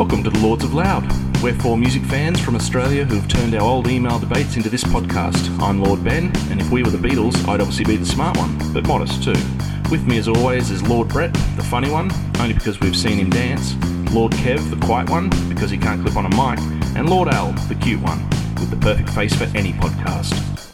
Welcome to the Lords of Loud. We're four music fans from Australia who've turned our old email debates into this podcast. I'm Lord Ben, and if we were the Beatles, I'd obviously be the smart one, but modest too. With me, as always, is Lord Brett, the funny one, only because we've seen him dance, Lord Kev, the quiet one, because he can't clip on a mic, and Lord Al, the cute one, with the perfect face for any podcast.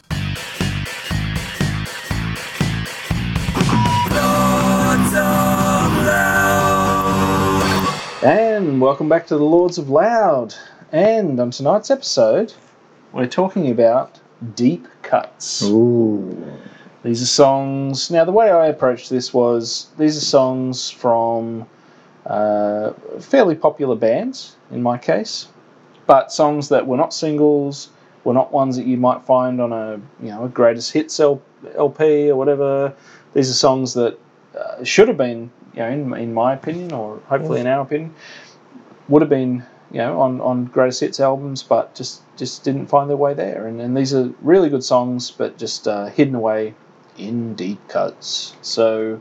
And welcome back to the Lords of Loud. And on tonight's episode, we're talking about deep cuts. Ooh. These are songs. Now, the way I approached this was these are songs from uh, fairly popular bands, in my case, but songs that were not singles, were not ones that you might find on a you know a greatest hits LP or whatever. These are songs that uh, should have been, you know, in, in my opinion, or hopefully in our opinion, would have been, you know, on, on greatest hits albums, but just just didn't find their way there. And, and these are really good songs, but just uh, hidden away in deep cuts. So.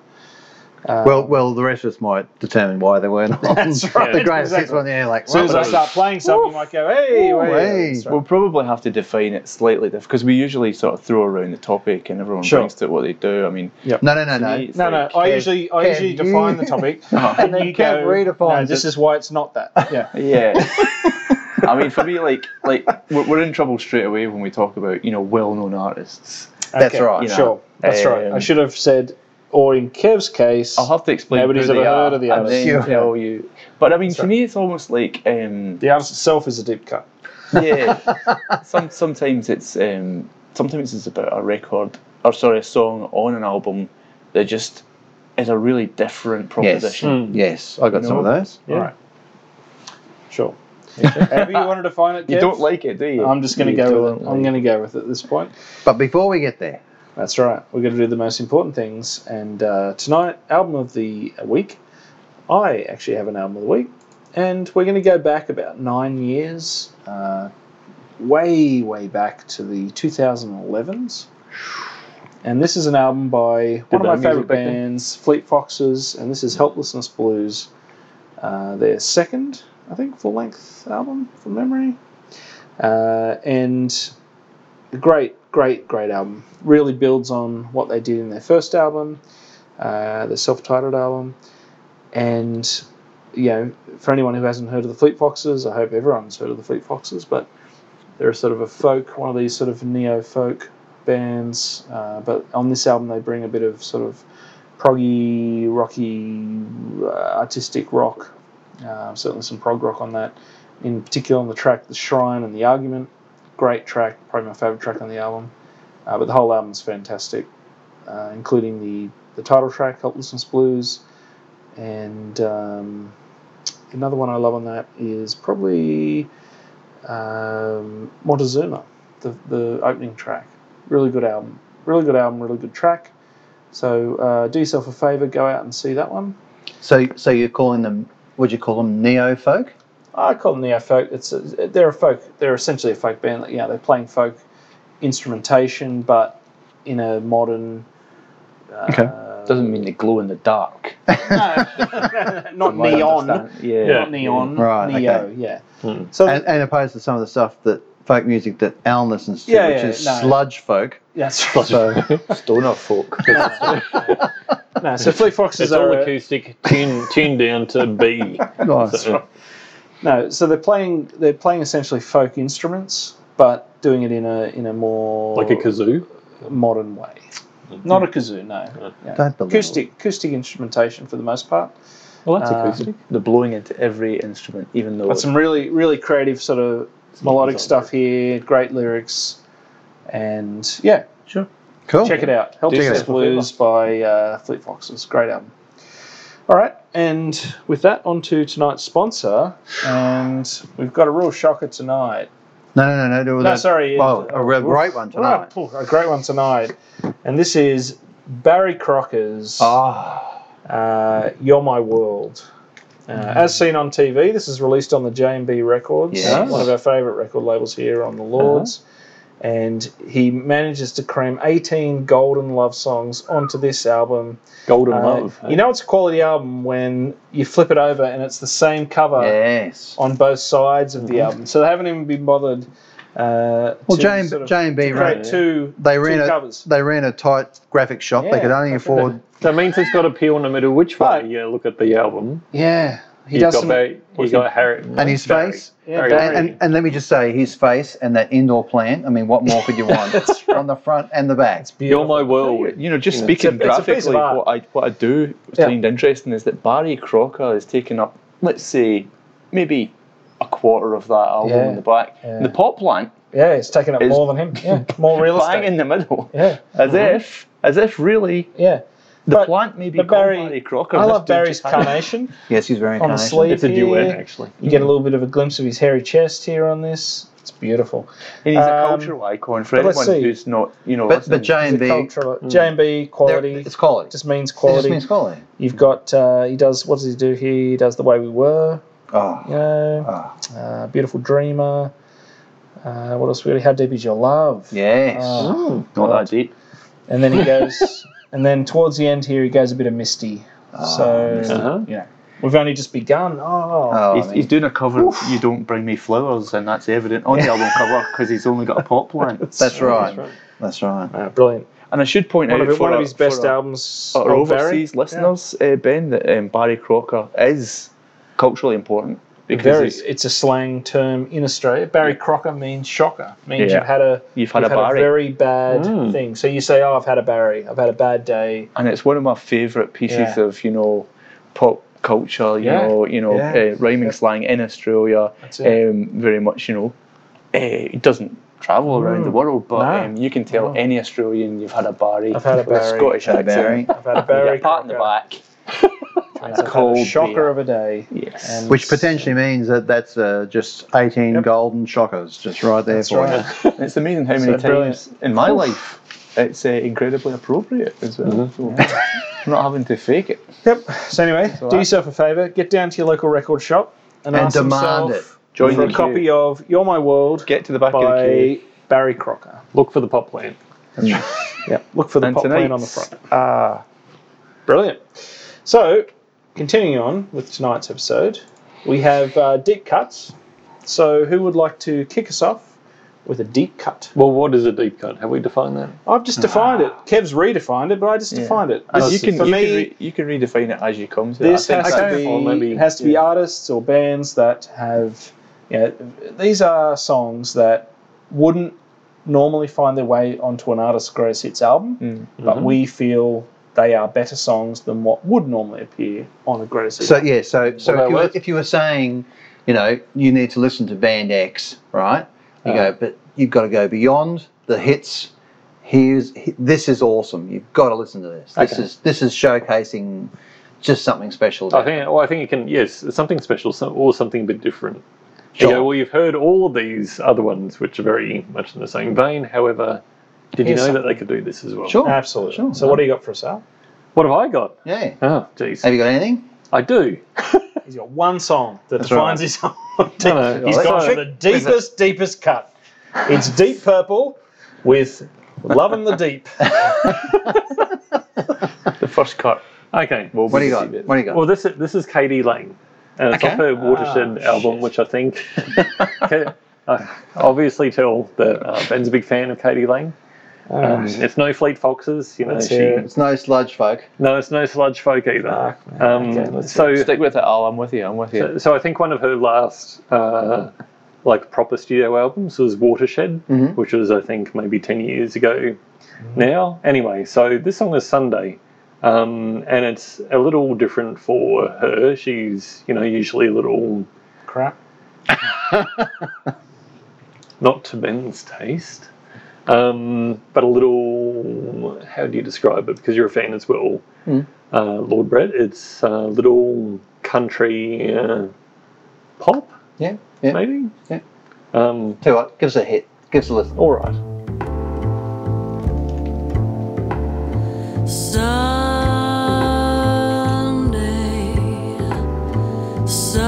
Uh, Well, well, the rest of us might determine why they weren't on That's right, the greatest hits exactly. one. Yeah, like as soon as I start playing something, I might go, hey, Ooh, wait, hey. right. We'll probably have to define it slightly different because we usually sort of throw around the topic and everyone Sure. brings to it what they do. I mean, no, no, no, to no. me, it's No, no. like- I Kev- usually, I Kev, usually you- define the topic, And then you Kev go, redefines No, this is why it's not that. Yeah, Yeah. I mean, for me, like, like we're, we're in trouble straight away when we talk about you know well-known artists. That's right. you know. Sure, that's right. I Um, should have said, or in Kev's case, I'll have to explain. Nobody's ever heard of the and artist. then Sure. tell you. But I mean, That's to me, it's almost like um, the artist itself is a deep cut. yeah. Some sometimes it's um, sometimes it's about a record or sorry, a song on an album that just is a really different Yes, proposition. yes, I got You some of those. Yeah. All right. Sure. Have you want to define it, Kev? You don't like it, do you? I'm just going to go with don't it. I'm going to go with it at this point. But before we get there, That's right. We're going to do the most important things. And uh, tonight, album of the week. I actually have an album of the week. And we're going to go back about nine years, uh, way, way back to the 2011s. And this is an album by one of my favourite bands, Fleet Foxes, and this is Helplessness Blues, uh, their second, I think, full length album from memory. Uh, and great, great, great album. Really builds on what they did in their first album, uh, self-titled album, and you know, for anyone who hasn't heard of the Fleet Foxes, I hope everyone's heard of the Fleet Foxes, but they're a sort of a folk, one of these sort of neo-folk bands. Uh, but on this album, they bring a bit of sort of proggy, rocky, uh, artistic rock. Uh, certainly some prog rock on that. In particular, on the track "The Shrine" and "The Argument." Great track, probably my favourite track on the album. Uh, but the whole album's fantastic, uh, including the, the title track, Helplessness Blues. And um, another one I love on that is probably um, Montezuma, the, the opening track. Really good album. Really good album, really good track. So uh, do yourself a favour, go out and see that one. so so you're calling them? Would you call them neo folk? I call them neo folk. It's a, they're a folk. They're essentially a folk band. You know, they're playing folk instrumentation, but in a modern. Uh, Okay. Doesn't mean they glow in the dark. no, not neon. understand- Yeah. Not neon. Right, Neo. okay. Yeah. So And, and opposed to some of the stuff that folk music that Alan listens to, Yeah, which yeah, is no. sludge folk. that's So Stoner folk. no. So Fleet Foxes It's all acoustic, tuned, tuned down to B. nice. So, No, so they're playing. They're playing essentially folk instruments, but doing it in a in a more like a kazoo. modern way. Not a kazoo, no. Yeah. Acoustic acoustic instrumentation for the most part. Well, that's Uh, acoustic. They're blowing into every instrument, even though But some really really creative sort of melodic on stuff here. Great lyrics, and yeah, sure, Cool. check it out. Help Check Us. Blues by uh, Fleet Foxes. Great album. All right, and with that, on to tonight's sponsor, and we've got a real shocker tonight. No, no, no, no. Do No, that. sorry. Oh, a real great one tonight. Oh, a great one tonight. And this is Barry Crocker's Ah, uh, You're My World. Uh, As seen on TV, this is released on the J&B Records, Yes. one of our favourite record labels here on the Lords. And he manages to cram 18 golden love songs onto this album. Golden Uh, Love. you know, it's a quality album when you flip it over and it's the same cover Yes. on both sides of the album. So they haven't even been bothered. Uh, Well, to J sort of and B create ran. two, They ran two a covers. they ran a tight graphic shop. Yeah, they could only afford. that means it's got appeal in the middle. Which way But- you look at the album? Yeah, he You've does got, some. Barry, you got Harry. And his Barry. face. Yeah, Barry Barry. And, and, and let me just say, his face and that indoor plant. I mean, what more could you want on the front and the back? It's You're my world. You know, just You know, speaking it's a- it's a piece of graphically, what I what I do Yeah. find interesting is that Barry Crocker is taking up, let's say, maybe a quarter of that album Yeah. in the back. Yeah. The pop plant Yeah, it's taking up more than him. Yeah, more real bang estate. in the middle, Yeah, as if as if really yeah. The But- plant may be but called Barry- Barry Crocker. I and this love Barry's carnation Yes, he's very on the sleeve. It's a duet, here. actually. You get a little bit of a glimpse of his hairy chest here on this. It's beautiful. And he's a Um, cultural icon for but let's anyone see. who's not, you know, But listening. but J and He's a B, cultural J and B quality. it's quality. just means quality. It just quality. means quality. You've got uh, he does what does he do here? He does the way we were. Oh, You know, oh, uh, beautiful dreamer. Uh, what else we got? How deep is your love? yes. Oh, not that deep. and then he goes, and then towards the end here he goes a bit of misty. so Uh-huh. you know, we've only just begun. Oh, Oh, He's, I mean, he's doing a cover. of You don't bring me flowers, and that's evident on the album cover because he's only got a pop plant. that's right. right. That's right. uh, brilliant. And I should point One out of, it- for one of our- his best for our- albums. our oh, Barry. overseas listeners, uh, Ben, that um, Barry Crocker is culturally important because Very, he's- it's a slang term in Australia. Barry Crocker means shocker. Means Yeah. you've had a You've had you've a Barry. very bad Mm. thing. So you say, "Oh, I've had a Barry. I've had a bad day." and it's one of my favourite pieces Yeah. of you know pop culture. You Yeah. know, you know, Yeah. uh, rhyming Yeah. slang in Australia. That's it. Um, very much, you know, uh, it doesn't travel around the world, but No. um, you can tell No. any Australian you've had a Barry. I've had a Barry. Scottish accent. Barry. I've had a Barry pat in the back. I've had a cold shocker beer. of a day. Yes. And- Which potentially means that that's uh, just 18 Yep. golden shockers just right there That's for right. you. It's amazing how So many brilliant. times in my life it's uh, incredibly appropriate as well. Mm-hmm. So I'm not having to fake it. Yep. So anyway, do yourself a favour. Get down to your local record shop and, And ask demand yourself it. Join for a copy of "You're My World" Get to the back of the by queue. Barry Crocker. Look for the pop plant. Yeah. Look for the And pop tonight- plane on the front. Ah, brilliant. So, continuing on with tonight's episode, we have uh, deep cuts. So, who would like to kick us off with a deep cut? Well, what is a deep cut? Have we defined that? I've just defined it. Kev's redefined it, but I just defined it. This- you can for you, me, can re- you can redefine it as you come to this it. I has think to that's- be or maybe- it has to be yeah. artists or bands that have you know these are songs that wouldn't normally find their way onto an artist's greatest hits album Mm. but we feel they are better songs than what would normally appear on a greatest hits So yeah, so so if you, were, if you were saying, you know, you need to listen to band X, right? You Uh. go, but you've got to go beyond the hits. Here's he- this is awesome. You've got to listen to this. This Okay. is this is showcasing just something special. I think. Well, I think it can. Yes, something special, some, or something a bit different. Sure. You go, well, you've heard all of these other ones, which are very much in the same vein. However, did you Here's know that they could do this as well? Sure. absolutely Sure. so what do you got for us Al? What have I got? Yeah. Oh, jeez. Have you got anything? I do. he's got one song that That's defines right. his song no, he's that's got right. the deepest deepest cut it's deep purple with love in the deep the first cut. Okay. Well, What do you got? What do you got? Well, this is this is k.d. lang, and it's Okay. off her Watershed Ah, album, shit. which I think can uh, obviously tell that uh, Ben's a big fan of k.d. lang. Um, it's no Fleet Foxes, you know. She, it's no sludge folk. no, it's no Sludge Folk either. Ah, um, okay, so, Stick with it, Al. I'm with you. I'm with you. so, so I think one of her last uh, like proper studio albums was Watershed, Mhm. which was I think maybe ten years ago now. Anyway, so this song is Sunday. Um, and it's a little different for her. She's, you know, usually a little crap not to Ben's taste, um, but a little. How do you describe it? Because you're a fan as well, Mm. uh, Lord Brett. It's a little country uh, pop, Yeah. Yeah. maybe. Yeah. Um, Tell you what, give us a hit. Give us a listen. all right. Sunday, Sunday,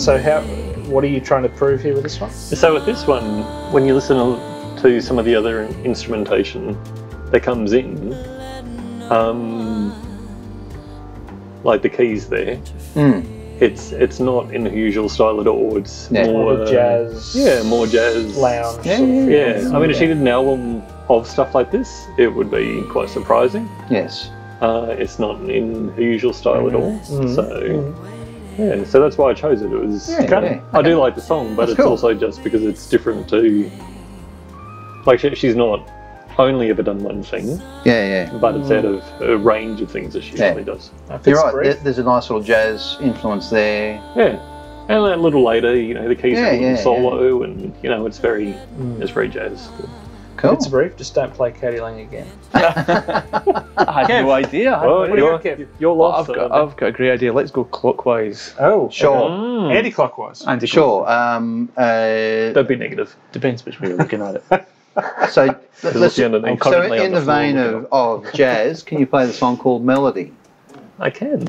so, how? What are you trying to prove here with this one? So with this one, when you listen to some of the other instrumentation that comes in, um, like the keys there, Mm. it's it's not in the usual style at all. It's Yeah. more More jazz, Yeah, more jazz lounge. Yeah, sort of yeah. Yeah, I mean, if she did an album of stuff like this, it would be quite surprising. Yes. Uh, it's not in the usual style at all. Mhm. So, Mhm. Yeah, so that's why I chose it. It was. Yeah, kind yeah. I do like the song, but That's it's cool. also just because it's different to. Like, she, she's not only ever done one thing, Yeah, yeah. but it's out of a range of things that she Yeah. usually does. That You're right. brief. There's a nice little jazz influence there. Yeah. And a little later, you know, the keys Yeah, are a little yeah, solo, and you know, it's very, Mm. it's very jazz. Cool. Fits the brief. Just don't play k.d. lang again. I had no idea. I had Oh, no you're, idea. Kev? you're Well, lost. I've got, I've got a great idea. Let's go clockwise. Oh, Sure. Mm. Anti-clockwise. Anti Sure. Um, uh, Don't be negative. Depends which way you're looking at it. so, let's, looking underneath. I'm so currently on in the the vein of, of jazz, can you play the song called Melody? I can.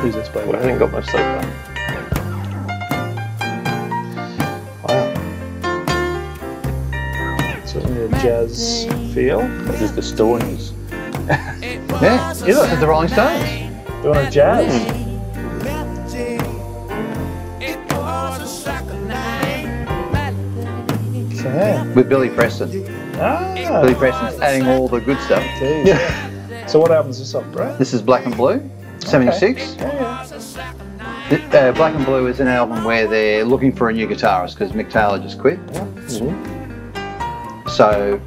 Who's this by? Well, I haven't got much so far. Jazz feel. This is the Stones. Yeah. This is the Rolling Stones. Doing a jazz. Okay. With Billy Preston. Ah. Billy Preston's adding all the good stuff. Jeez. So what album's this on, Brett? This is Black and Blue, 76. Yeah, yeah. Uh, Black and Blue is an album where they're looking for a new guitarist because Mick Taylor just quit. So,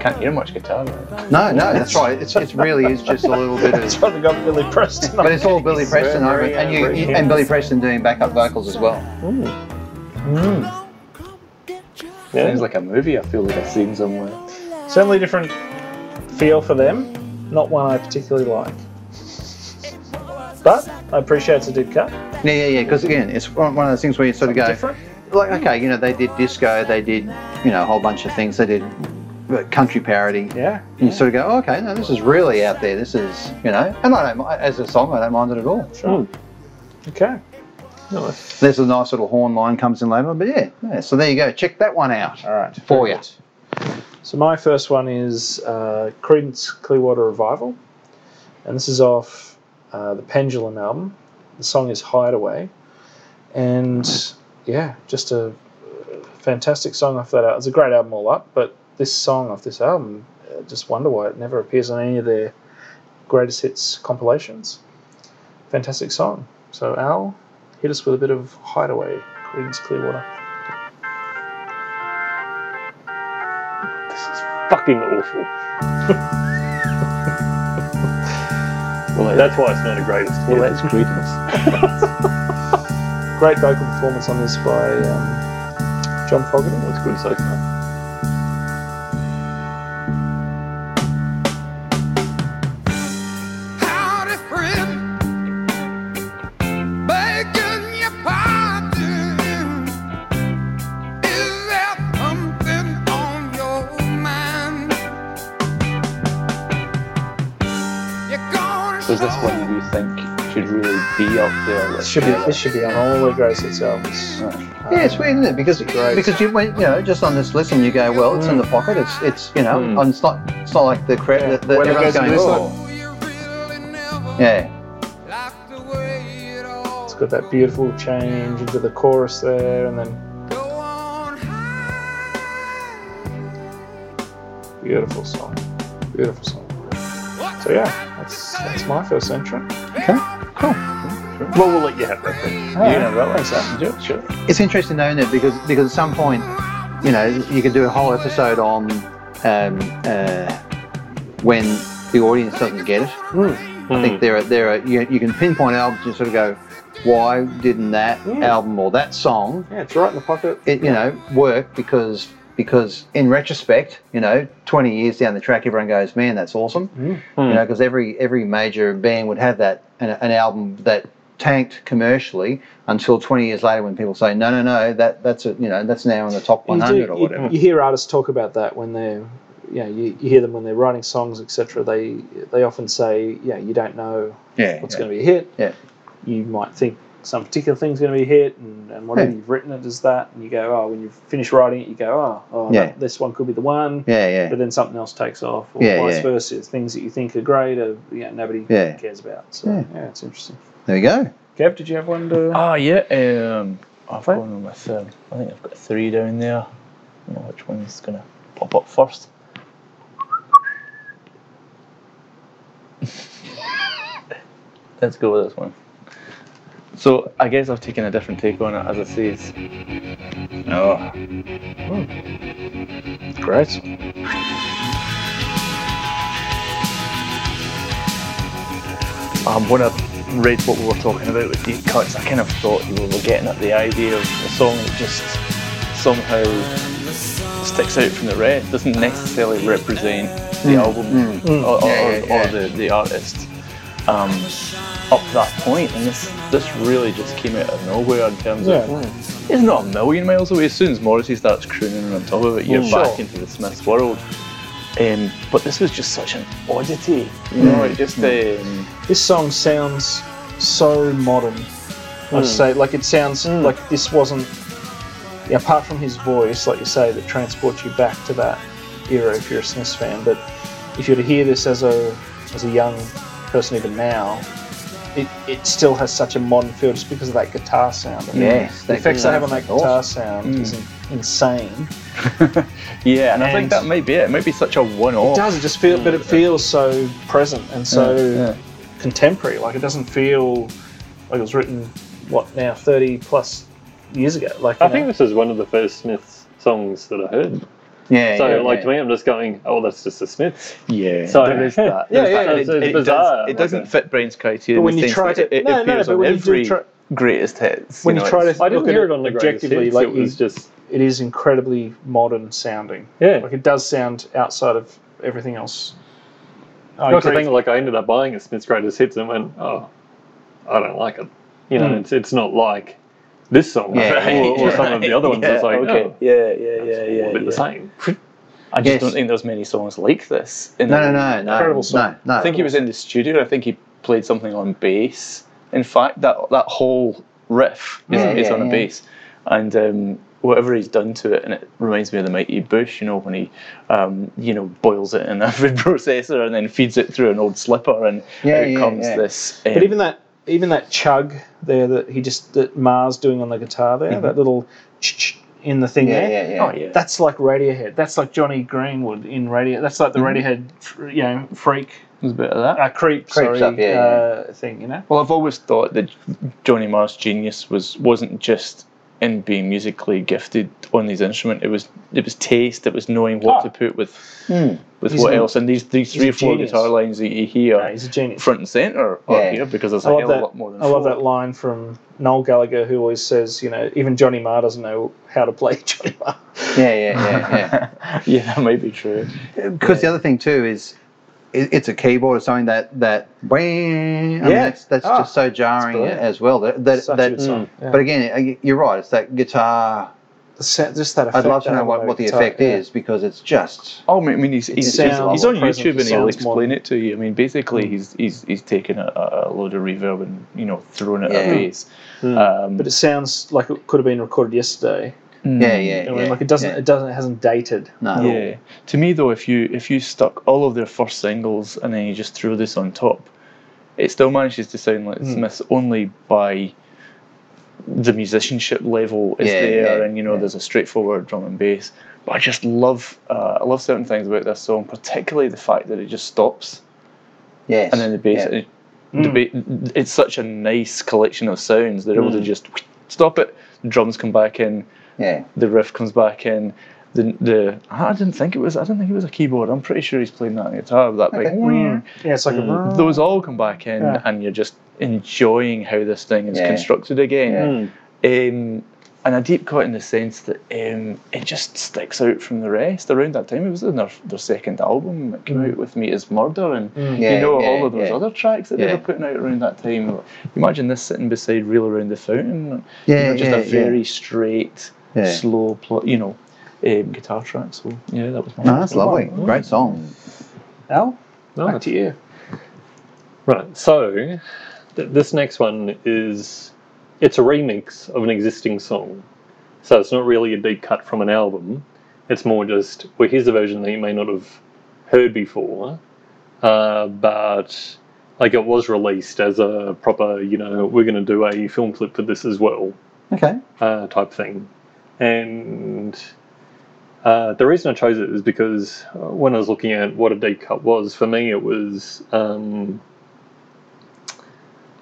Can't hear much guitar. Right? no, no, that's right. It's, it really is just a little bit of. why they got Billy Preston. But it's all Billy Preston over it, and, you, you- and Billy Preston doing backup vocals as well. Mm. Yeah. Sounds like a movie. I feel like I've seen somewhere. Certainly different feel for them. Not one I particularly like. But I appreciate it's a deep cut. Yeah, yeah, yeah. Because again, it's one of those things where you sort of go, Different. Like, okay, you know, they did disco, they did, you know, a whole bunch of things. They did uh, country parody. Yeah. And you sort of go, oh, okay, no, this is really out there. This is, you know, and I don't, as a song, I don't mind it at all. Sure. Okay. Nice. There's a nice little horn line comes in later, but yeah, yeah. So there you go. Check that one out. All right. For very ya. good. So my first one is uh, Creedence Clearwater Revival, and this is off uh, the Pendulum album. The song is Hideaway, and yeah, just a fantastic song off that album. It's a great album all up, but this song off this album, I just wonder why it never appears on any of their greatest hits compilations. Fantastic song. So Al, hit us with a bit of Hideaway, Creedence Clearwater. This is fucking awful. Well, That's why it's not a greatest hit. well, that's Creedence. Great vocal performance on this by um, John Fogerty. That's good so far. There? This should be this should be on all the Grace itself. albums. Yeah, it's weird, isn't it? Because Great. because you went, you know just on this listen, you go, well, it's in the pocket. It's it's you know, Mm. it's not it's not like the credit Yeah. that, that everyone's goes going, this oh, you really never yeah, liked the way it all It's got that beautiful change into the chorus there, and then go on high. beautiful song, beautiful song. So yeah, that's that's my first Well, we'll let you have that then. you know that one, Sam. Yeah, sure. it's interesting though, isn't it? Because because at some point, you know, you could do a whole episode on um, uh, when the audience doesn't get it. Hmm. I think hmm. there are there are you, you can pinpoint albums and sort of go, why didn't that hmm. album or that song Yeah, it's right in the pocket. it you know work because because in retrospect you know 20 years down the track everyone goes man that's awesome you know because every every major band would have that an, an album that tanked commercially until 20 years later when people say no no no that that's a you know that's now in the top You, 100 do- or you- whatever you hear artists talk about that when they're you know, you, you hear them when they're writing songs, etc. They they often say, yeah, you don't know Yeah. what's yeah. going to be a hit. Yeah. You might think some particular thing's going to be hit, and, and whatever Yeah. you've written it as that, and you go, oh, when you finish writing it, you go, oh, oh Yeah. that- this one could be the one. Yeah, yeah. But then something else takes off, or Yeah, vice yeah. versa. Things that you think are great, are you know, nobody Yeah. cares about. So Yeah. yeah. it's interesting. There we go. Kev, did you have one to? Ah, yeah. Um, I've Fine. gone with. Um, I think I've got three down there. I don't know which one's gonna pop up first. Let's go with this one. So I guess I've taken a different take on it, as I say. It's, oh, Great. um, when I read what we were talking about with deep cuts, I kind of thought you were getting at the idea of a song that just somehow sticks out from the rest, doesn't necessarily represent the album or, or, Mm. Yeah, yeah, yeah. or the, the artist um, up to that. And this this really just came out of nowhere in terms Yeah. of it's not a million miles away. As soon as Morrissey starts crooning on top of it, you're Mm. back into the Smiths world. Um, but this was just such an oddity, you know. It just um, This song sounds so modern. I'd say, like it sounds like this wasn't. Apart from his voice, like you say, that transports you back to that era if you're a Smiths fan. But if you were to hear this as a as a young person even now, it, it still has such a modern feel just because of that guitar sound. I mean, Yes, the effects they have on that guitar guitar sounds sound mm. is insane. yeah, and I think that may be it. It may be such a one-off. It does. It just feel, but it mm. feels so present and so yeah. contemporary. Like it doesn't feel like it was written what now thirty plus years ago. Like I you think this is one of the first Smiths songs that I heard. Yeah, So, yeah, like yeah. to me, I'm just going, "Oh, that's just the Smiths." Yeah, So- there is that. Yeah, There's yeah, that. it's- It, it's it does, bizarre, it like doesn't a- fit Brian's criteria. But when you try to- it, no, it no, appears but on when you every try- greatest hits. when you you try it's- to I didn't look at hear it it on the objectively, hits. like it was just it is incredibly modern sounding. yeah. Like it does sound outside of everything else. I That's the agree. thing. Like I ended up buying a Smiths greatest hits and went, "Oh, I don't like it." You know, Hmm. it's it's not like this song Yeah, or, or some of the other ones. yeah, it's like, okay. oh, yeah, yeah, yeah, yeah. a bit yeah. the same. I just Yes. don't think there's many songs like this. in No, the- no, no, no, Incredible song. no, no. I think he was in the studio. I think he played something on bass. In fact, that that whole riff is, Yeah, is yeah, on a yeah. bass, and um, whatever he's done to it, and it reminds me of the Mighty Boosh. You know when he, um, you know, boils it in a food processor and then feeds it through an old slipper, and Yeah, out yeah, comes yeah. this. But um, even that, even that chug there that he just that Marr's doing on the guitar there, that little ch-ch in the thing Yeah, there. yeah, yeah. oh yeah, That's like Radiohead. That's like Jonny Greenwood in Radio. That's like the Radiohead, you know, freak, there's a bit of that. uh, creep, Creep sorry, stuff, yeah, uh, thing. You know. Well, I've always thought that Johnny Marr's genius was wasn't just in being musically gifted on his instrument. It was it was taste. It was knowing what Ah. to put with Hmm. with He's what a- else. And these these three or four genius. guitar lines that you hear Yeah, he's a genius. front and center are Yeah. here because there's I a hell that. a lot more than I love that line from Noel Gallagher, who always says, you know, even Johnny Marr doesn't know how to play Johnny Marr. Yeah, yeah, yeah, yeah, yeah, that might be true. yeah. Because the other thing too is, it, it's a keyboard or something that that. I mean, Yeah. that's that's Ah, just so jarring as well. That, that, Such a that good song. Yeah. But again, uh, you're right. It's that guitar. The just that effect. I'd love to know what, the what the guitar, effect yeah. is because it's just. Oh, I mean, he's, he's, he's, sounds he's on YouTube and he'll explain modern. it to you. I mean, basically, he's he's he's taken a, a load of reverb and you know thrown it Yeah. at bass. Hmm. Um, But it sounds like it could have been recorded yesterday. Yeah, yeah, I mean, yeah. like it doesn't. yeah. It doesn't. It hasn't dated. No. Yeah. To me though, if you if you stuck all of their first singles and then you just threw this on top, it still manages to sound like Hmm. Smiths only by the musicianship level is Yeah, there, yeah, and you know yeah. there's a straightforward drum and bass. But I just love uh, I love certain things about this song, particularly the fact that it just stops Yes. and then the bass. Yeah. It, the ba- it's such a nice collection of sounds. They're able to Mm. just stop it. Drums come back in Yeah. the riff comes back in. The the I didn't think it was I didn't think it was a keyboard. I'm pretty sure he's playing that on guitar with that big. Okay. Mm. Yeah, it's like a. Those all come back in, Yeah. and you're just enjoying how this thing is Yeah. constructed again. Hmm. Um, and a deep cut in the sense that um, it just sticks out from the rest. Around that time, it was in their, their second album. that came out with Meat Is Murder, and Mm. Yeah, you know yeah, all of those yeah. other tracks that they were putting out around that time. You imagine this sitting beside Reel Around the Fountain. Yeah, you know, just yeah, a very yeah. straight, Yeah. slow, pl- you know. um, guitar track. So yeah, that was my. No, that's lovely. Great song. Al, Nice. back to you. Right. So th- this next one is it's a remix of an existing song. So it's not really a deep cut from an album. It's more just well, here's a version that you may not have heard before, uh, but like it was released as a proper, you know, we're going to do a film clip for this as well Okay. uh, type thing. And uh, the reason I chose it is because uh, when I was looking at what a deep cut was, for me it was. Um,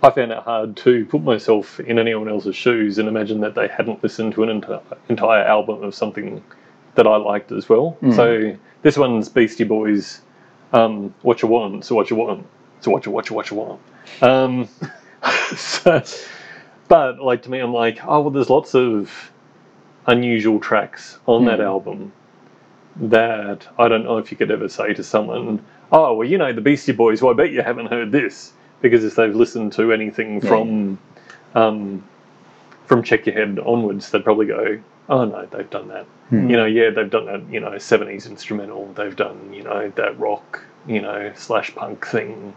I found it hard to put myself in anyone else's shoes and imagine that they hadn't listened to an enti- entire album of something that I liked as well. So this one's Beastie Boys, um, What You Want, So What You Want, So What You What You What You Want. Um, so, but like to me, I'm like, oh well, there's lots of unusual tracks on that album that I don't know if you could ever say to someone, oh well, you know the Beastie Boys. Well, I bet you haven't heard this because if they've listened to anything from um, from Check Your Head onwards, they'd probably go, oh no, they've done that. You know, yeah, they've done that. You know, '70s instrumental. They've done you know that rock, you know, slash punk thing.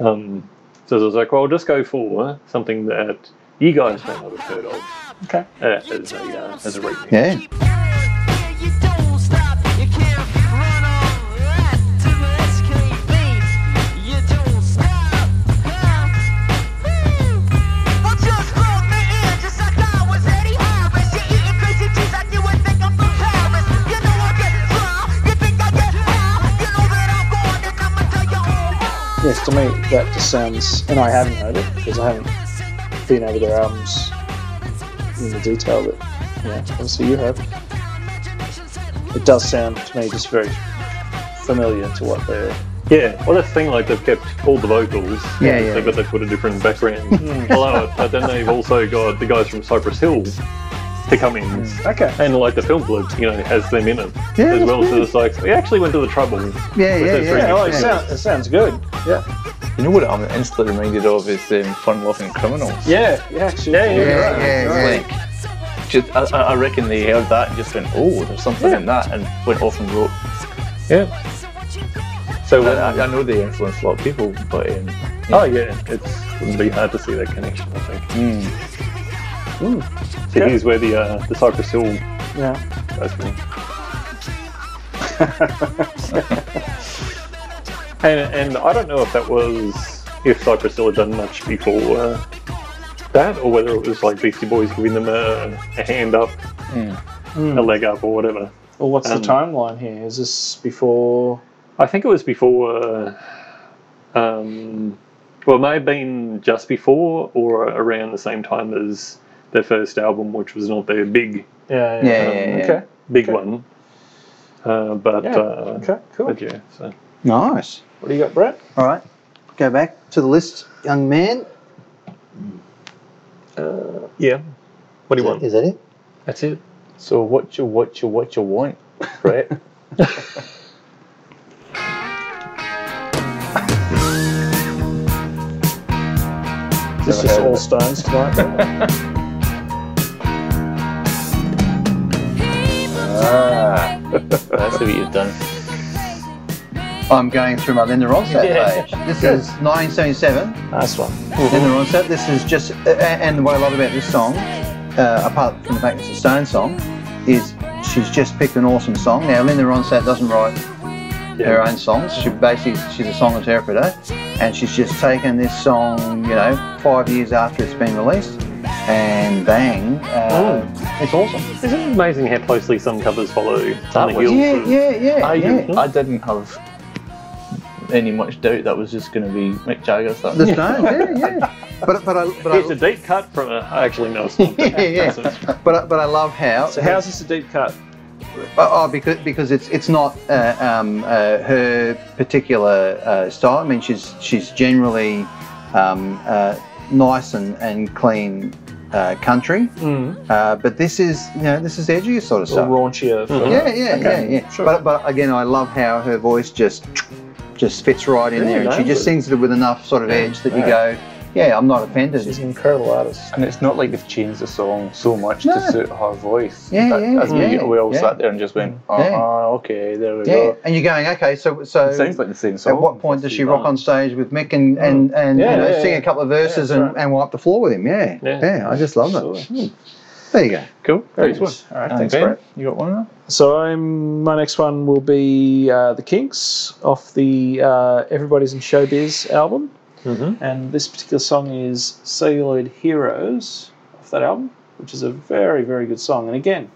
Um, so I was like, well, I'll just go for something that you guys may not have heard of. Okay. Uh, as a uh, as a remix. Yeah. Yes, to me that just sounds, and I haven't heard it because I haven't been over their albums in the detail that, yeah, obviously you have. It does sound to me just very familiar to what they're. Yeah, well, that's the thing. Like they've kept all the vocals, Yeah, yeah, so, but they've put a different background hmm. below it. But then they've also got the guys from Cypress Hill to come in, Okay. and like the film clip, you know, has them in it Yeah, as that's well. So good. it's like we actually went to the trouble. Yeah, yeah, yeah. Oh, it, yeah. sound, it sounds good. Yeah. You know what I'm instantly reminded of is um, Fun Loving Criminals. Yeah, yeah, actually. Yeah, yeah, Yeah, right. yeah, yeah. Like, just, I, I I reckon they heard that and just went, oh, there's something in that, and went off and wrote. Yeah. So I, when, I- I know they influenced a lot of people, but um, oh yeah, it's wouldn't be hard to see that connection. I think. Mm. So here's where the uh, the Cypress Hill Yeah. goes from. and and I don't know if that was if Cypress Hill had done much before uh, that, or whether it was like Beastie Boys giving them a, a hand up, a leg up, or whatever. Well, what's Um, the timeline here? Is this before? I think it was before. Uh, um, well, it may have been just before or around the same time as their first album, which was not their big Yeah, Yeah, yeah, yeah. Okay. big Okay. one. Uh, but Yeah. uh, Okay. Cool. but yeah, so Nice. What do you got, Brett? All right. Go back to the list, young man. yeah. What do you Is want? Is that it? That's it. so what you what you what you want, Brett? This is all stones tonight. ah, that's what you've done. I'm going through my Linda Ronstadt Yeah. page. This is 1977. nice one. Linda Ronstadt. This is just, and what I love about this song, uh, apart from the fact it's a Stone song, is she's just picked an awesome song. Now, Linda Ronstadt doesn't write her own songs. She basically she's a song interpreter, and she's just taken this song, you know, five years after it's been released, and bang, uh, it's awesome. Isn't it amazing how closely some covers follow on the was- Yeah, yeah, yeah, I, yeah. I didn't have any much doubt that was just going to be Mick Jagger. That The Stones, yeah, yeah. But but I but It's a I, deep cut from a. Actually, know it's not. yeah, yeah. But I- but I love how. So how's this a deep cut? Oh, oh, because because it's it's not uh, um, uh, her particular uh, style. I mean, she's she's generally um, uh, nice and, and clean uh, country, uh, but this is you know this is edgy sort of stuff. raunchier? Mhm. Yeah, yeah, Okay, yeah, yeah. sure. But but again, I love how her voice just just fits right in Yeah, there, and she just sings it with enough sort of edge that you go, yeah, I'm not offended. She's an incredible artist. And it's not like they've changed the song so much No. to suit her voice. Yeah, That- yeah, As we, yeah, we all yeah. sat there and just went, oh, Yeah. okay, there we go. yeah, go. and you're going, okay, so so It sounds like the same song. at what point does she rock on stage with Mick and and, and Yeah, you know, yeah, sing yeah. a couple of verses Yeah, that's and, and wipe the floor with him? Yeah, Yeah. yeah, I just love it. Absolutely. There you go. Cool. Very Next good. one. All right, And thanks, ben, Brett. You got one now? So I'm, my next one will be uh, the Kinks off the uh, Everybody's in Showbiz album, Mm-hmm. and this particular song is Celluloid Heroes off that album, which is a very very good song. And again,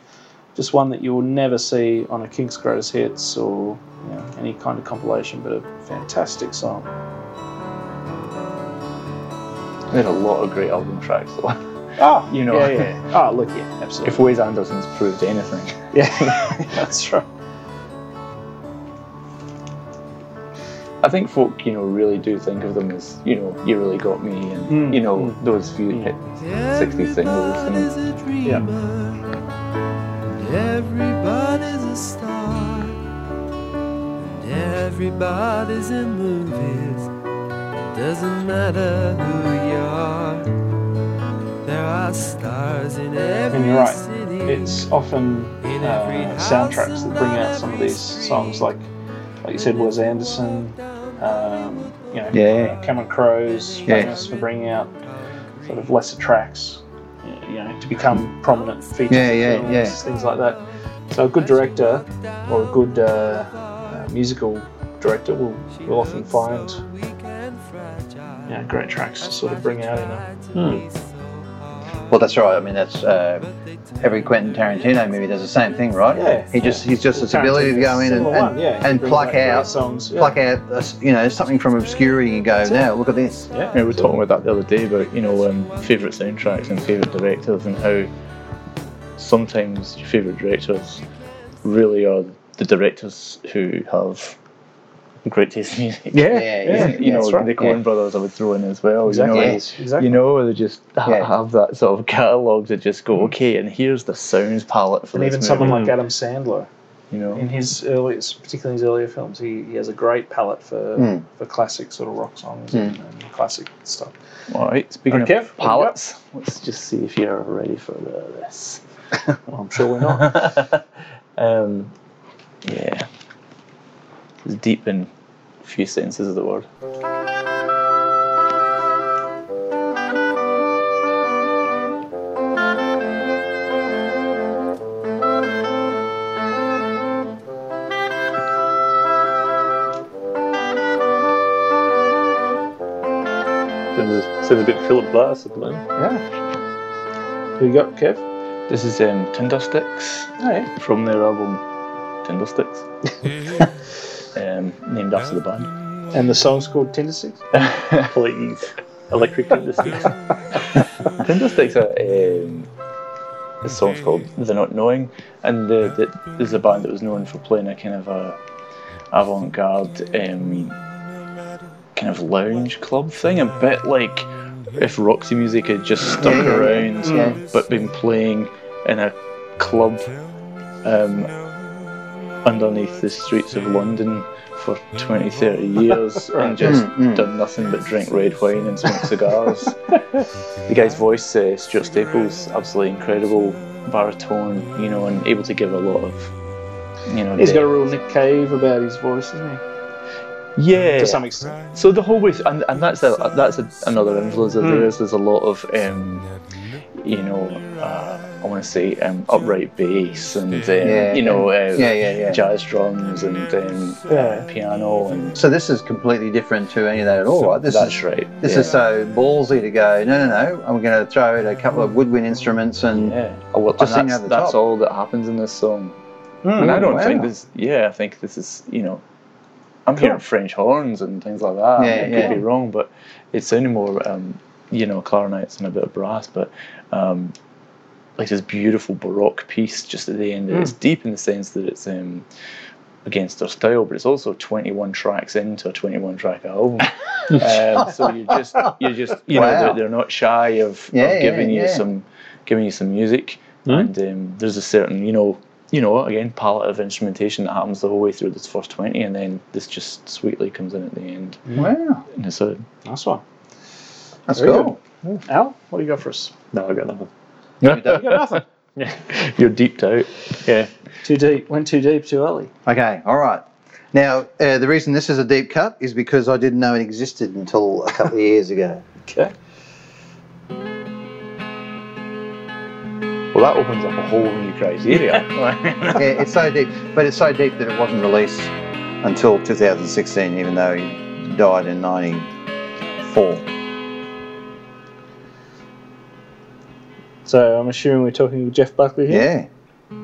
just one that you will never see on a Kinks Greatest Hits or you know, any kind of compilation, but a fantastic song. They had a lot of great album tracks though. Oh, You know. yeah, yeah. Oh, look, yeah, absolutely. if Wes Anderson's proved anything. yeah, that's right. Think folk, you know, really do think of them as, you know, you really got me and, Mm, you know, mm. those few hit 60 singles. You know. Everybody's a dreamer. Everybody's a star. And everybody's in movies. Doesn't matter who you are. There are stars in every And you're right. city. It's often uh, soundtracks that bring out some of these songs, like like you said, Wes Anderson. Um, you know, Yeah. uh, Cameron Crowe's Yeah. famous for bringing out sort of lesser tracks, you know, to become prominent features Yeah, yeah, films, yeah. things like that. So a good director or a good uh, uh, musical director will, will often find you know, great tracks to sort of bring out in a Well, that's right. I mean, that's uh, every Quentin Tarantino movie does the same thing, right? Yeah, He just yeah. he's just this ability to go in and, and, yeah. And pluck out out songs. yeah. pluck out uh, you know something from obscurity and go, now look at this. Yeah, Yeah, we were talking about that the other day about you know um, favorite soundtracks and favorite directors and how sometimes your favorite directors really are the directors who have great taste in music. Yeah, Yeah, yeah, you know right. the Coen Yeah. brothers I would throw in as well. Exactly. You know, Yes. exactly. you know they just ha- Yeah. have that sort of catalogue to just go okay, and here's the sounds palette for and this even movie. someone like Adam Sandler, you know, in his early, particularly his earlier films, he, he has a great palette for Mm. for classic sort of rock songs and, and classic stuff. all right. Speaking Okay, of Kev, what do you got? palettes, let's just see if you're ready for this. Well, I'm sure we're not. um, yeah. It's deep in a few senses of the word. Sounds, sounds a bit Philip Glass at the moment. yeah. Who you got, Kev? This is um, Tindersticks Oh, from their album Tinder Sticks, um, named after the band. And the song's called Tindersticks. Please. Electric. Tindersticks are um, song's called "The Not Knowing," and the, the, there's a band that was known for playing a kind of a avant-garde um, kind of lounge club thing, a bit like if Roxy Music had just stuck around Yeah. but been playing in a club um, underneath the streets of London for 20, 30 years and just Mm, mm. done nothing but drink red wine and smoke cigars. the guy's voice, uh, Stuart Staples, absolutely incredible baritone, you know, and able to give a lot of, you know, He's got a real Nick Cave about his voice, isn't he? yeah, To some extent. So the whole way, and, and that's a that's a, another influence of Mm. theirs. There's a lot of, um, you know, uh, I want to say um, upright bass and um, Yeah, you know, uh, Yeah, yeah, yeah. jazz drums and um, Yeah. piano and So this is completely different to any of that at all, right? This that's is right. this yeah. is so ballsy to go. No, no, no. I'm going to throw in a couple of woodwind instruments and yeah. Oh, well, Just and sing that's, over the that's top. all that happens in this song. Mm, And I don't wow. think this. Yeah, I think this is. You know, I'm Cool. hearing French horns and things like that. Yeah, I yeah. could be wrong, but it's sounding more, um, you know, clarinets and a bit of brass. But um, like this beautiful baroque piece just at the end. It's deep in the sense that it's um, against their style, but it's also 21 tracks into a 21 track album. um, so you're just, you're just, you know, they're, they're not shy of, Yeah, of giving yeah, you yeah. some, giving you some music, Mm. and um, there's a certain, you know, you know, again, palette of instrumentation that happens the whole way through this first 20, and then this just sweetly comes in at the end. wow. And it's a, Nice one. That's Very cool. Al, what do you got for us? No, I got nothing. You got nothing. Yeah, you're deep toe. Yeah. too deep. Went too deep too early. Okay, all right. Now, uh, the reason this is a deep cut is because I didn't know it existed until a couple of years ago. Okay. Well, that opens up a whole new criteria. yeah, it's so deep, but it's so deep that it wasn't released until 2016, even though he died in 94. So I'm assuming we're talking with Jeff Buckley here. Yeah,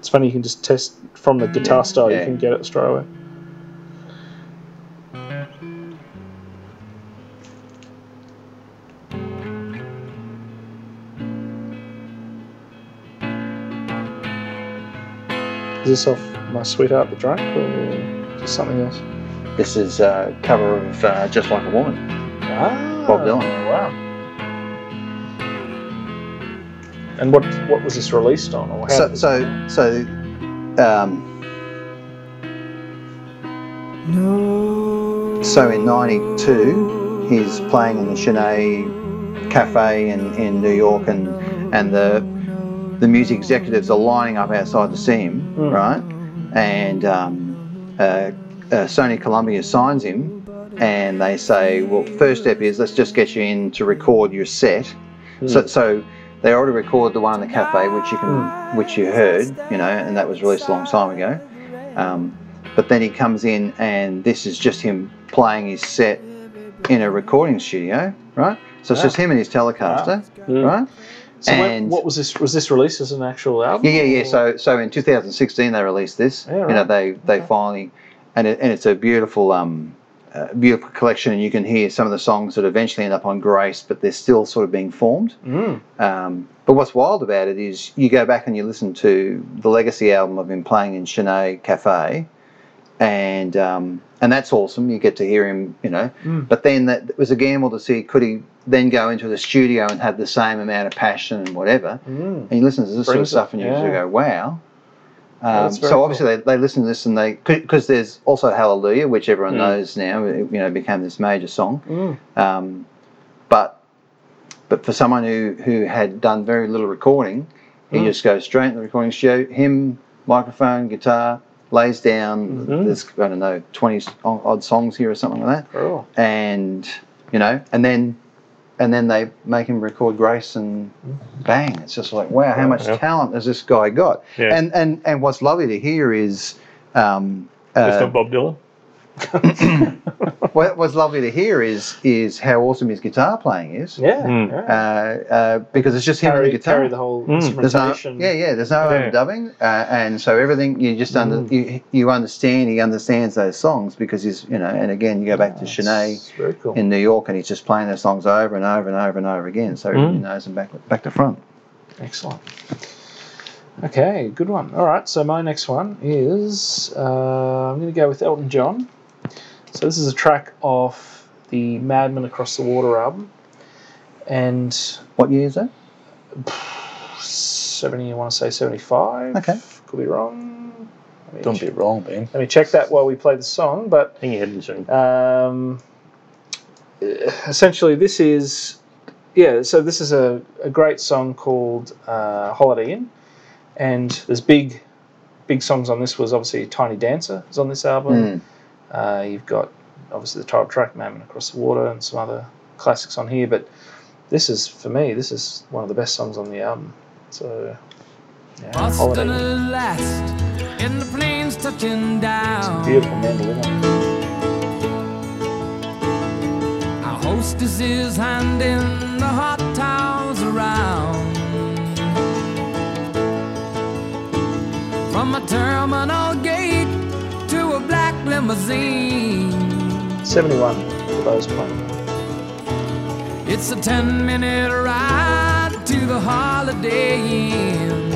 It's funny you can just test from the guitar style. Yeah. You can get it straight away. Is this off My Sweetheart the Drunk or just something else? this is a cover of uh, Just Like a Woman. Ah, Bob Dylan. Wow. And what what was this released on? Or how So, so, so, um, so in '92, he's playing in the Sin-é Cafe in, in New York, and and the the music executives are lining up outside to see him, Mm. right? And um, uh, uh, Sony Columbia signs him, and they say, well, first step is let's just get you in to record your set. So, so they already recorded the one in the cafe, which you can, which you heard, you know, and that was released a long time ago. Um, but then he comes in, and this is just him playing his set in a recording studio, right? So it's just him and his Telecaster, right? so and- what was this? Was this released as an actual album? Yeah, yeah, yeah. or- So, so in 2016 they released this. Yeah, You know, right. they they finally, and it, and it's a beautiful um, uh, beautiful collection, and you can hear some of the songs that eventually end up on Grace, but they're still sort of being formed. Mm. Um, but what's wild about it is you go back and you listen to the Legacy album of him playing in Sin-é Cafe, and um, and that's awesome. You get to hear him, you know. Mm. But then that it was a gamble to see could he then go into the studio and have the same amount of passion and whatever. Mm. And you listen to this sort of Brings it, stuff and you yeah. go, wow. Um, so obviously they, they listen to this and they because there's also Hallelujah, which everyone knows now. it, You know, became this major song. Mm. Um, but but for someone who who had done very little recording, he Mm. just goes straight in the recording studio. Him, microphone, guitar, lays down. Mm-hmm. There's I don't know twenty odd songs here or something like that, Cool. and you know, and then and then they make him record Grace and bang, it's just like wow, how much Yeah. talent has this guy got? Yeah. And and and what's lovely to hear is. Um, It's uh, not Bob Dylan. what, what's lovely to hear is is how awesome his guitar playing is. Yeah. Mm. Uh, uh, because it's just him and the guitar. carry the whole Mm. there's no, yeah, yeah. There's no Yeah. overdubbing, uh, and so everything you just under Mm. you, you understand. He understands those songs because he's you know. And again, you go back to Sin-é It's very cool. in New York, and he's just playing those songs over and over and over and over again. So Mm. he knows them back back to front. Excellent. Okay, good one. All right, so my next one is uh, I'm going to go with Elton John. So this is a track off the Madman Across the Water album, and What year is that? seventy. I want to say seventy-five. Okay. could be wrong. Don't be wrong, Ben. let me check that while we play the song. But I think you had to show. um, essentially, this is yeah. So this is a, a great song called uh, "Holiday Inn," and there's big, big songs on this. Was obviously "Tiny Dancer" is on this album. Mm. Uh, you've got obviously the title track "Madman Across the Water" and some other classics on here. But this is for me, this is one of the best songs on the album. So yeah, "Holiday Boston Inn." at last, and the plane's touching down. Beautiful mandolin. on. Our hostess is handing the hot towels around. From a terminal limousine. 71 for those playing. It's a 10 minute ride to the Holiday Inn.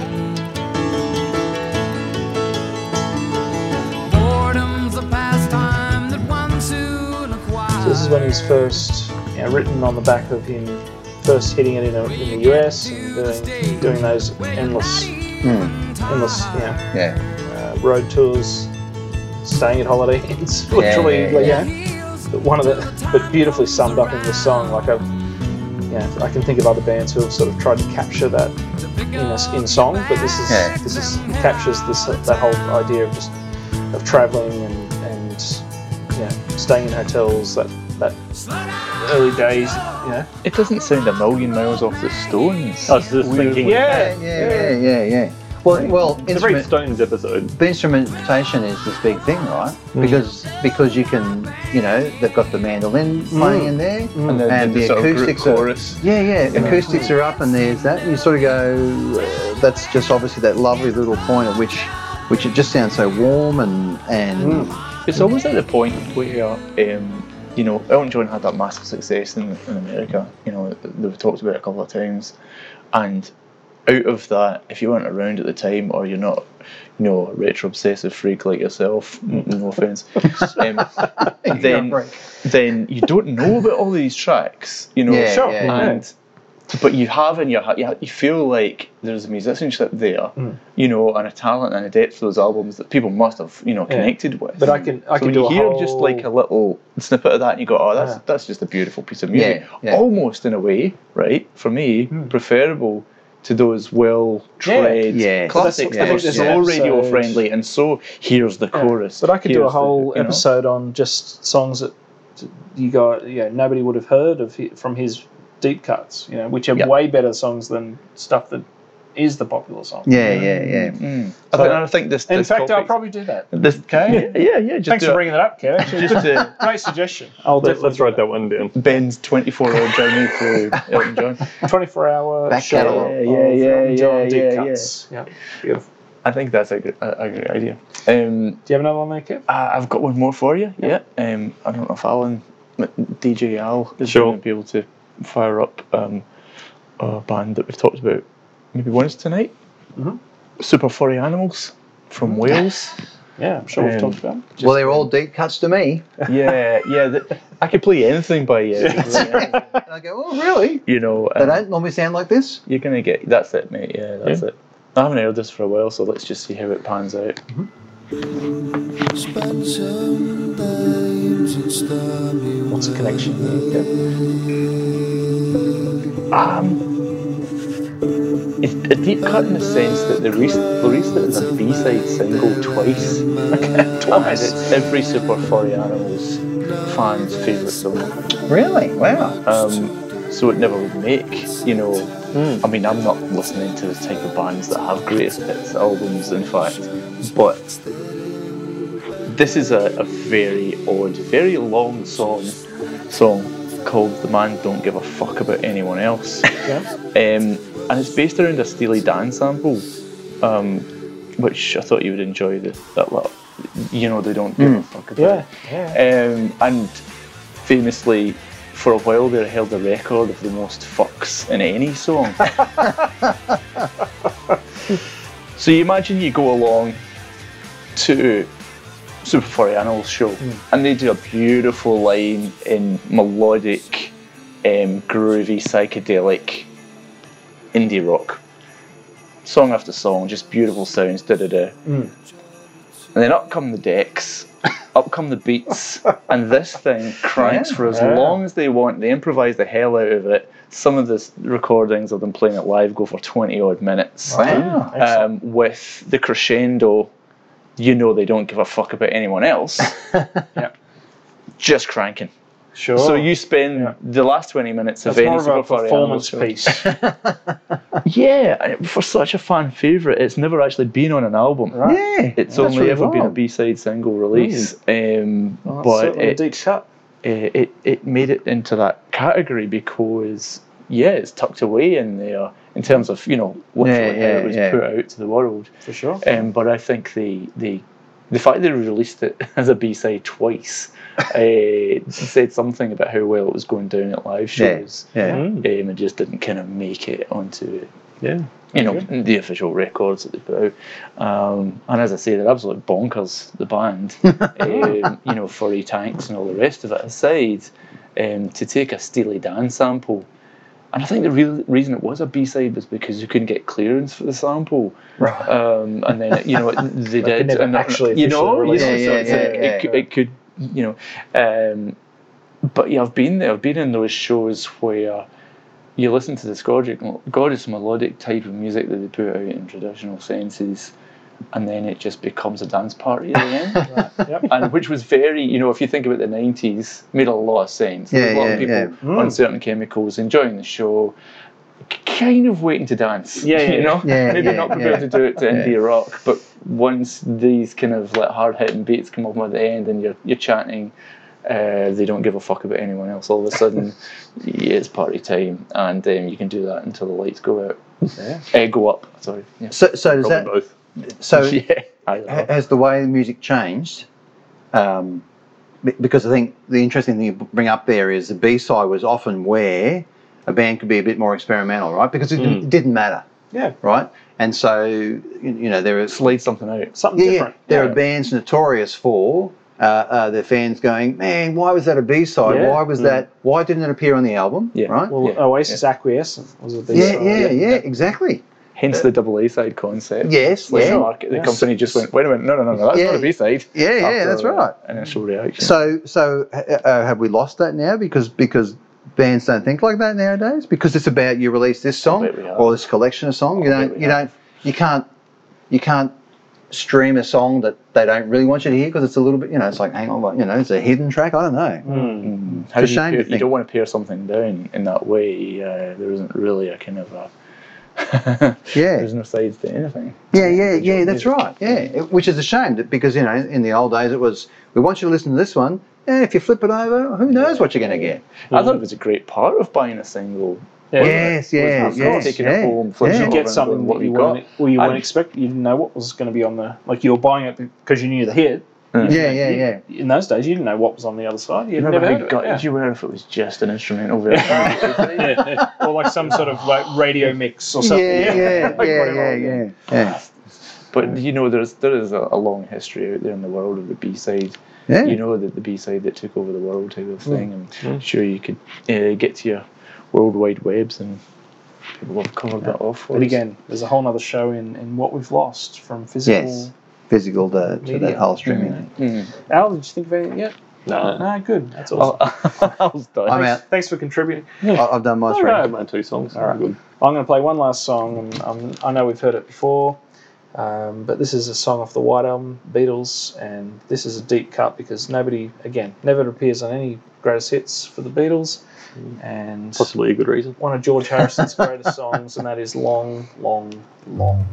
Boredom's a pastime that one soon acquires. So this is when he's first you know, written on the back of him first hitting it in, a, in the US and doing, doing those endless, endless you know, Yeah. uh, road tours, staying at Holiday Inns, literally, yeah, like, yeah. you one of the but beautifully summed up in this song. Like I, yeah, I can think of other bands who have sort of tried to capture that in a, in song, but this is Yeah. this is captures this that whole idea of just of traveling and and yeah, staying in hotels. That that early days, you know. It doesn't sound a million miles off the Stones. I was just thinking, Yeah, yeah, yeah, yeah, yeah. Well, well, it's a very Stones episode. the instrumentation is this big thing, right? Because because you can, you know, they've got the mandolin playing in there, and and the, the group acoustics are, chorus. yeah, yeah, acoustics are up, and there's that. And you sort of go, uh, that's just obviously that lovely little point at which, which it just sounds so warm and and It's always at the point where, um, you know, Elton John had that massive success in, in America. You know, they've talked about it a couple of times, and out of that, if you weren't around at the time or you're not, you know, a retro obsessive freak like yourself, no offense, um, then then you don't know about all these tracks. You know, Yeah, Sure, yeah, yeah. and but you have in your heart, you, you feel like there's a musicianship there, you know, and a talent and a depth to those albums that people must have, you know, connected with. But I can I so can when do you a hear whole, just like a little snippet of that, and you go, "Oh, that's Yeah. that's just a beautiful piece of music." Yeah, yeah. Almost in a way, right? For me, Hmm. preferable to those well-tread Yeah. classics That's- I that are think there's so an radio friendly, and so here's the Yeah. chorus. But I could do a here's the- whole know? episode on just songs that you got, you know, nobody would have heard of from his deep cuts, you know, which are Yep. way better songs than stuff that is the popular song. yeah, yeah, yeah. Mm. I, think, I think this. In this fact, I'll probably do that. This, Okay. Yeah, yeah. Just Thanks for it. bringing that up, Kev. Actually, Just to great suggestion. I'll Let, let's write that one down. Ben's 24-hour journey through Elton John. 24 hour Back show catalogue. of Yeah, yeah, Elton John yeah, deep yeah, cuts. Yeah. beautiful. I think that's a, good- a, a great idea. Um, Do you have another one there, Kev? I- I've got one more for you. Yeah. Um, I don't know if Alan, DJ Al, is Sure. going to be able to fire up um, a band that we've talked about maybe once tonight. Super Furry Animals from Wales. Yeah, I'm sure we've Um, talked about it. well, they're all deep cuts to me. yeah, yeah. th- I could play anything by you. and I go, oh, really? you know, They um, don't normally sound like this. you're gonna get. That's it, mate. Yeah, that's it. I haven't heard this for a while, so let's just see how it pans out. What's the connection there, Kev? Um, it's a deep cut in the sense that they released, released it as a B-side single twice. twice. And it's every Super Furry Animals fan's favourite song. Really? Wow. Um, so it never would make, you know. I mean, I'm not listening to the type of bands that have greatest hits albums, in fact, but this is a, a very odd, very long song, song called "The Man Don't Give a Fuck About Anyone Else." Yeah. Um, and it's based around a Steely Dan sample, um, which I thought you would enjoy. The, that lot. You know, they don't give a fuck about. Yeah, yeah. Um, and famously, for a while there, held the record of the most fucks in any song. so you imagine you go along to Super Furry Animals show, and they do a beautiful line in melodic, um, groovy, psychedelic indie rock. Song after song, just beautiful sounds, da da da. And then up come the decks, up come the beats, and this thing cranks Yeah. for as Yeah. long as they want. They improvise the hell out of it. Some of the s- recordings of them playing it live go for 20 odd minutes. Wow. Um, with the crescendo, you know they don't give a fuck about anyone else. Yeah. Just cranking. Sure. So you spend Yeah. the last 20 minutes of That's any more of a Super Furry Animals performance show. piece. Yeah, for such a fan favourite, it's never actually been on an album. Right. Yeah. It's that's only really ever been a wild. B-side single release, um, Well, but certainly a it, deep cut. it it it made it into that category because yeah, it's tucked away in there in terms of you know literally Yeah, how yeah, it was yeah. put out to the world. For sure. Um, but I think the the the fact they released it as a B-side twice uh, said something about how well it was going down at live Yeah. shows. Yeah. Um, it just didn't kind of make it onto Yeah. you know the official records that they put out. Um, and as I say, they're absolute bonkers. The band, um, you know, furry tanks and all the rest of it aside, um, to take a Steely Dan sample. And I think the real reason it was a B side was because you couldn't get clearance for the sample, Right. um, and then you know they They did, and, actually you know, you know, released so it. Yeah, like it, could, it could, you know, um, but yeah, I've been there. I've been in those shows where you listen to this gorgeous, gorgeous melodic type of music that they put out in traditional senses, and then it just becomes a dance party at the end. Yep. and which was very, you know, if you think about the '90s, made a lot of sense. Yeah, a lot of yeah, people on certain chemicals enjoying the show, kind of waiting to dance. Yeah, yeah, you know, yeah, maybe yeah, not prepared yeah. to do it to indie rock, but once these kind of like hard hitting beats come up at the end, and you're you're chanting. Uh, they don't give a fuck about anyone else. All of a sudden, yeah, it's party time, and um, you can do that until the lights go out. Yeah. Uh, go up. Sorry. Yeah. So, so does Probably that? both. So yeah. I don't ha- know. has the way the music changed? Um, because I think the interesting thing you bring up there is the B side was often where a band could be a bit more experimental, right? Because it, didn't- didn't matter, Yeah. right? And so you, you know there is Slide something out. Something yeah, yeah, different. there Yeah. are bands notorious for uh, uh, their fans going, man, why was that a B side? Yeah. Why was that? Why didn't it appear on the album? Yeah. Right. Well, Yeah. Oasis Acquiesce was a B side. yeah, side. yeah, yeah, exactly. Hence the double A side concept. Yes, Like yeah. the market, the Yes. company just went, wait a minute, no, no, no, no, that's Yeah. not a B side. Yeah, yeah, that's right. Initial reaction. So, so uh, uh, have we lost that now because because bands don't think like that nowadays? Because it's about you release this song bet we have. or this collection of songs. You don't, you don't, you can't, you can't stream a song that they don't really want you to hear because it's a little bit, you know, it's like hang on, you know, it's a hidden track. I don't know. Mm. How It's a do you, shame pair- you don't want to pare something down in that way. Uh, there isn't really a kind of a. Yeah. There's no sides to anything. Yeah, yeah, yeah, that's music. right. Yeah, It- which is a shame because you know in the old days it was we want you to listen to this one, and if you flip it over, who knows what you're going to get? I thought it was a great part of buying a single. Yeah. wasn't it? Yes, yeah, Was yes, taking yeah, it home, flipping yeah. You get something that what you we got. weren't, well, you I- weren't expect. You didn't know what was going to be on the like you were buying it because you knew the hit. Yeah, yeah, yeah. In those days, you didn't know what was on the other side. You'd Remember never how heard gutted it. you were if it was just an instrumental version? Yeah. or like some sort of like radio mix or something. Yeah, yeah, Like yeah, whatever. yeah, yeah, yeah. But you know, there's there is a, a long history out there in the world of the B side. Yeah. You know that the B side that took over the world type of thing, and sure you could uh, get to your worldwide webs and people have covered that off. for But us. again, there's a whole other show in, in what we've lost from physical. Yes. Physical to, to that whole streaming. Mm. Al, did you think of anything yet? No. No, good. That's Oh, awesome. I was done. I'm out. Thanks for contributing. I- I've done my I three. had my two songs. All right. Good. I'm going to play one last song, and um, I know we've heard it before, um, but this is a song off the White Album, Beatles, and this is a deep cut because nobody, again, never appears on any greatest hits for the Beatles, and Possibly a good reason. one of George Harrison's greatest songs, and that is Long, Long, Long.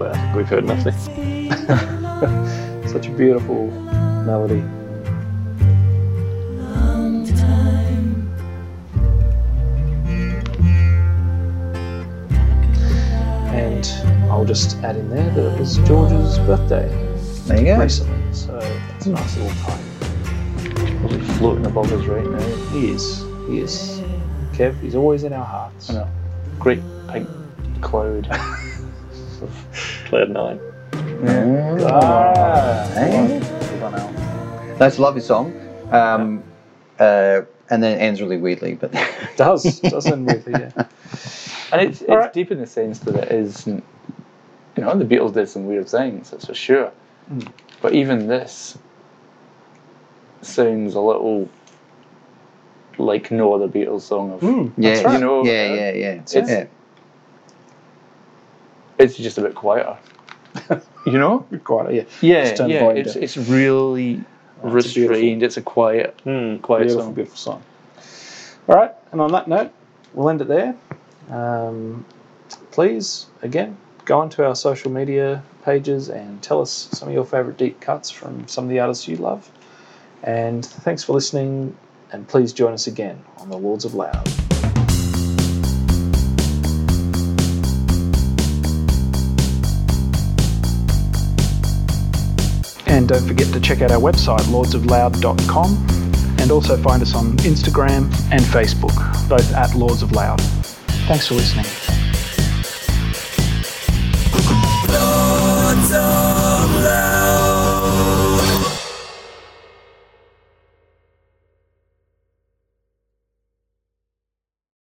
I think we've heard enough there. Such a beautiful melody. And I'll just add in there that it was George's birthday There you go. recently, so that's a nice little time. Probably floating above us right now. He is, he is. Kev, he's always in our hearts. I know. Great pink cloud. Cloud nine. Ah, Hey. good. That's a lovely song. Um, uh, and then it ends really weirdly, but Does, does end with yeah. And it's, it's Alright. deep in the sense that it is, you know, the Beatles did some weird things, that's for sure. Mm. But even this sounds a little like no other Beatles song of. Mm, yeah, right. You know, yeah, yeah, yeah. it's- yeah. It's just a bit quieter. you know? Quite, yeah. Yeah, Just yeah. It's, down. it's really Oh, it's beautiful. restrained. It's a quiet, Hmm. quiet beautiful, song. beautiful song. All right, and on that note, we'll end it there. Um, please, again, go onto our social media pages and tell us some of your favourite deep cuts from some of the artists you love. And thanks for listening, and please join us again on the Lords of Loud. And don't forget to check out our website, lordsofloud.com, and also find us on Instagram and Facebook, both at Lords of Loud. Thanks for listening.